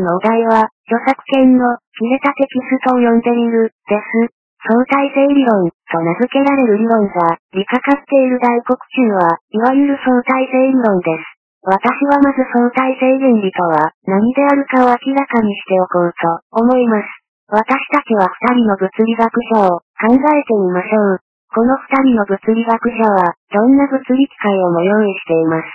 のお題は、著作権の切れたテキストを読んでみる、です。相対性理論と名付けられる理論が、理かかっている大黒中は、いわゆる相対性理論です。私はまず相対性原理とは、何であるかを明らかにしておこうと思います。私たちは二人の物理学者を考えてみましょう。この二人の物理学者は、どんな物理機械をも用意しています。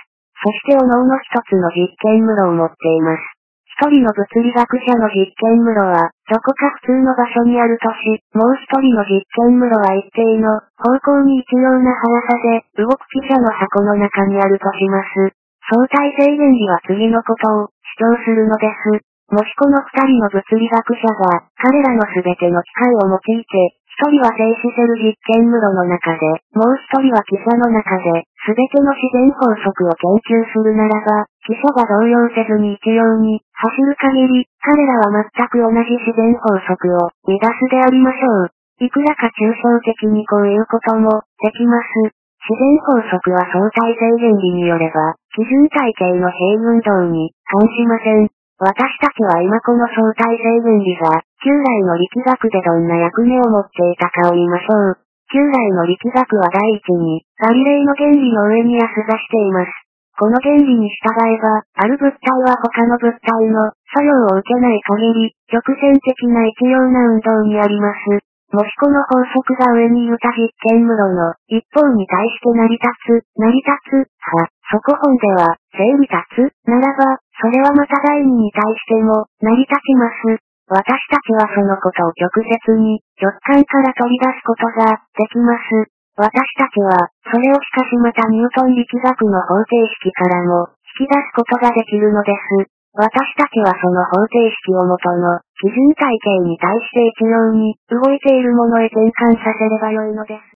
そして各々一つの実験室を持っています。一人の物理学者の実験室は、どこか普通の場所にあるとし、もう一人の実験室は一定の方向に行くような速さで、動く汽車の箱の中にあるとします。相対性原理は次のことを主張するのです。もしこの二人の物理学者が、彼らのすべての機械を用いて、一人は静止せる実験室の中で、もう一人は汽車の中で、すべての自然法則を研究するならば、汽車が動揺せずに一様に、走る限り、彼らは全く同じ自然法則を、乱すでありましょう。いくらか抽象的にこういうことも、できます。自然法則は相対性原理によれば、基準体系の平運動に、関しません。私たちは今この相対性原理が、旧来の力学でどんな役目を持っていたかを見ましょう。旧来の力学は第一に、ガリレイの原理の上に安座しています。この原理に従えば、ある物体は他の物体の作用を受けない限り、直線的な一様な運動にあります。もしこの法則が上に言った実験室の一方に対して成り立つ、成り立つ、は、そこ本では、成立つ、ならば、それはまた第二に対しても、成り立ちます。私たちはそのことを直接に、直感から取り出すことが、できます。私たちは、それをしかしまたニュートン力学の方程式からも、引き出すことができるのです。私たちはその方程式をもとの、基準体系に対して一様に、動いているものへ転換させればよいのです。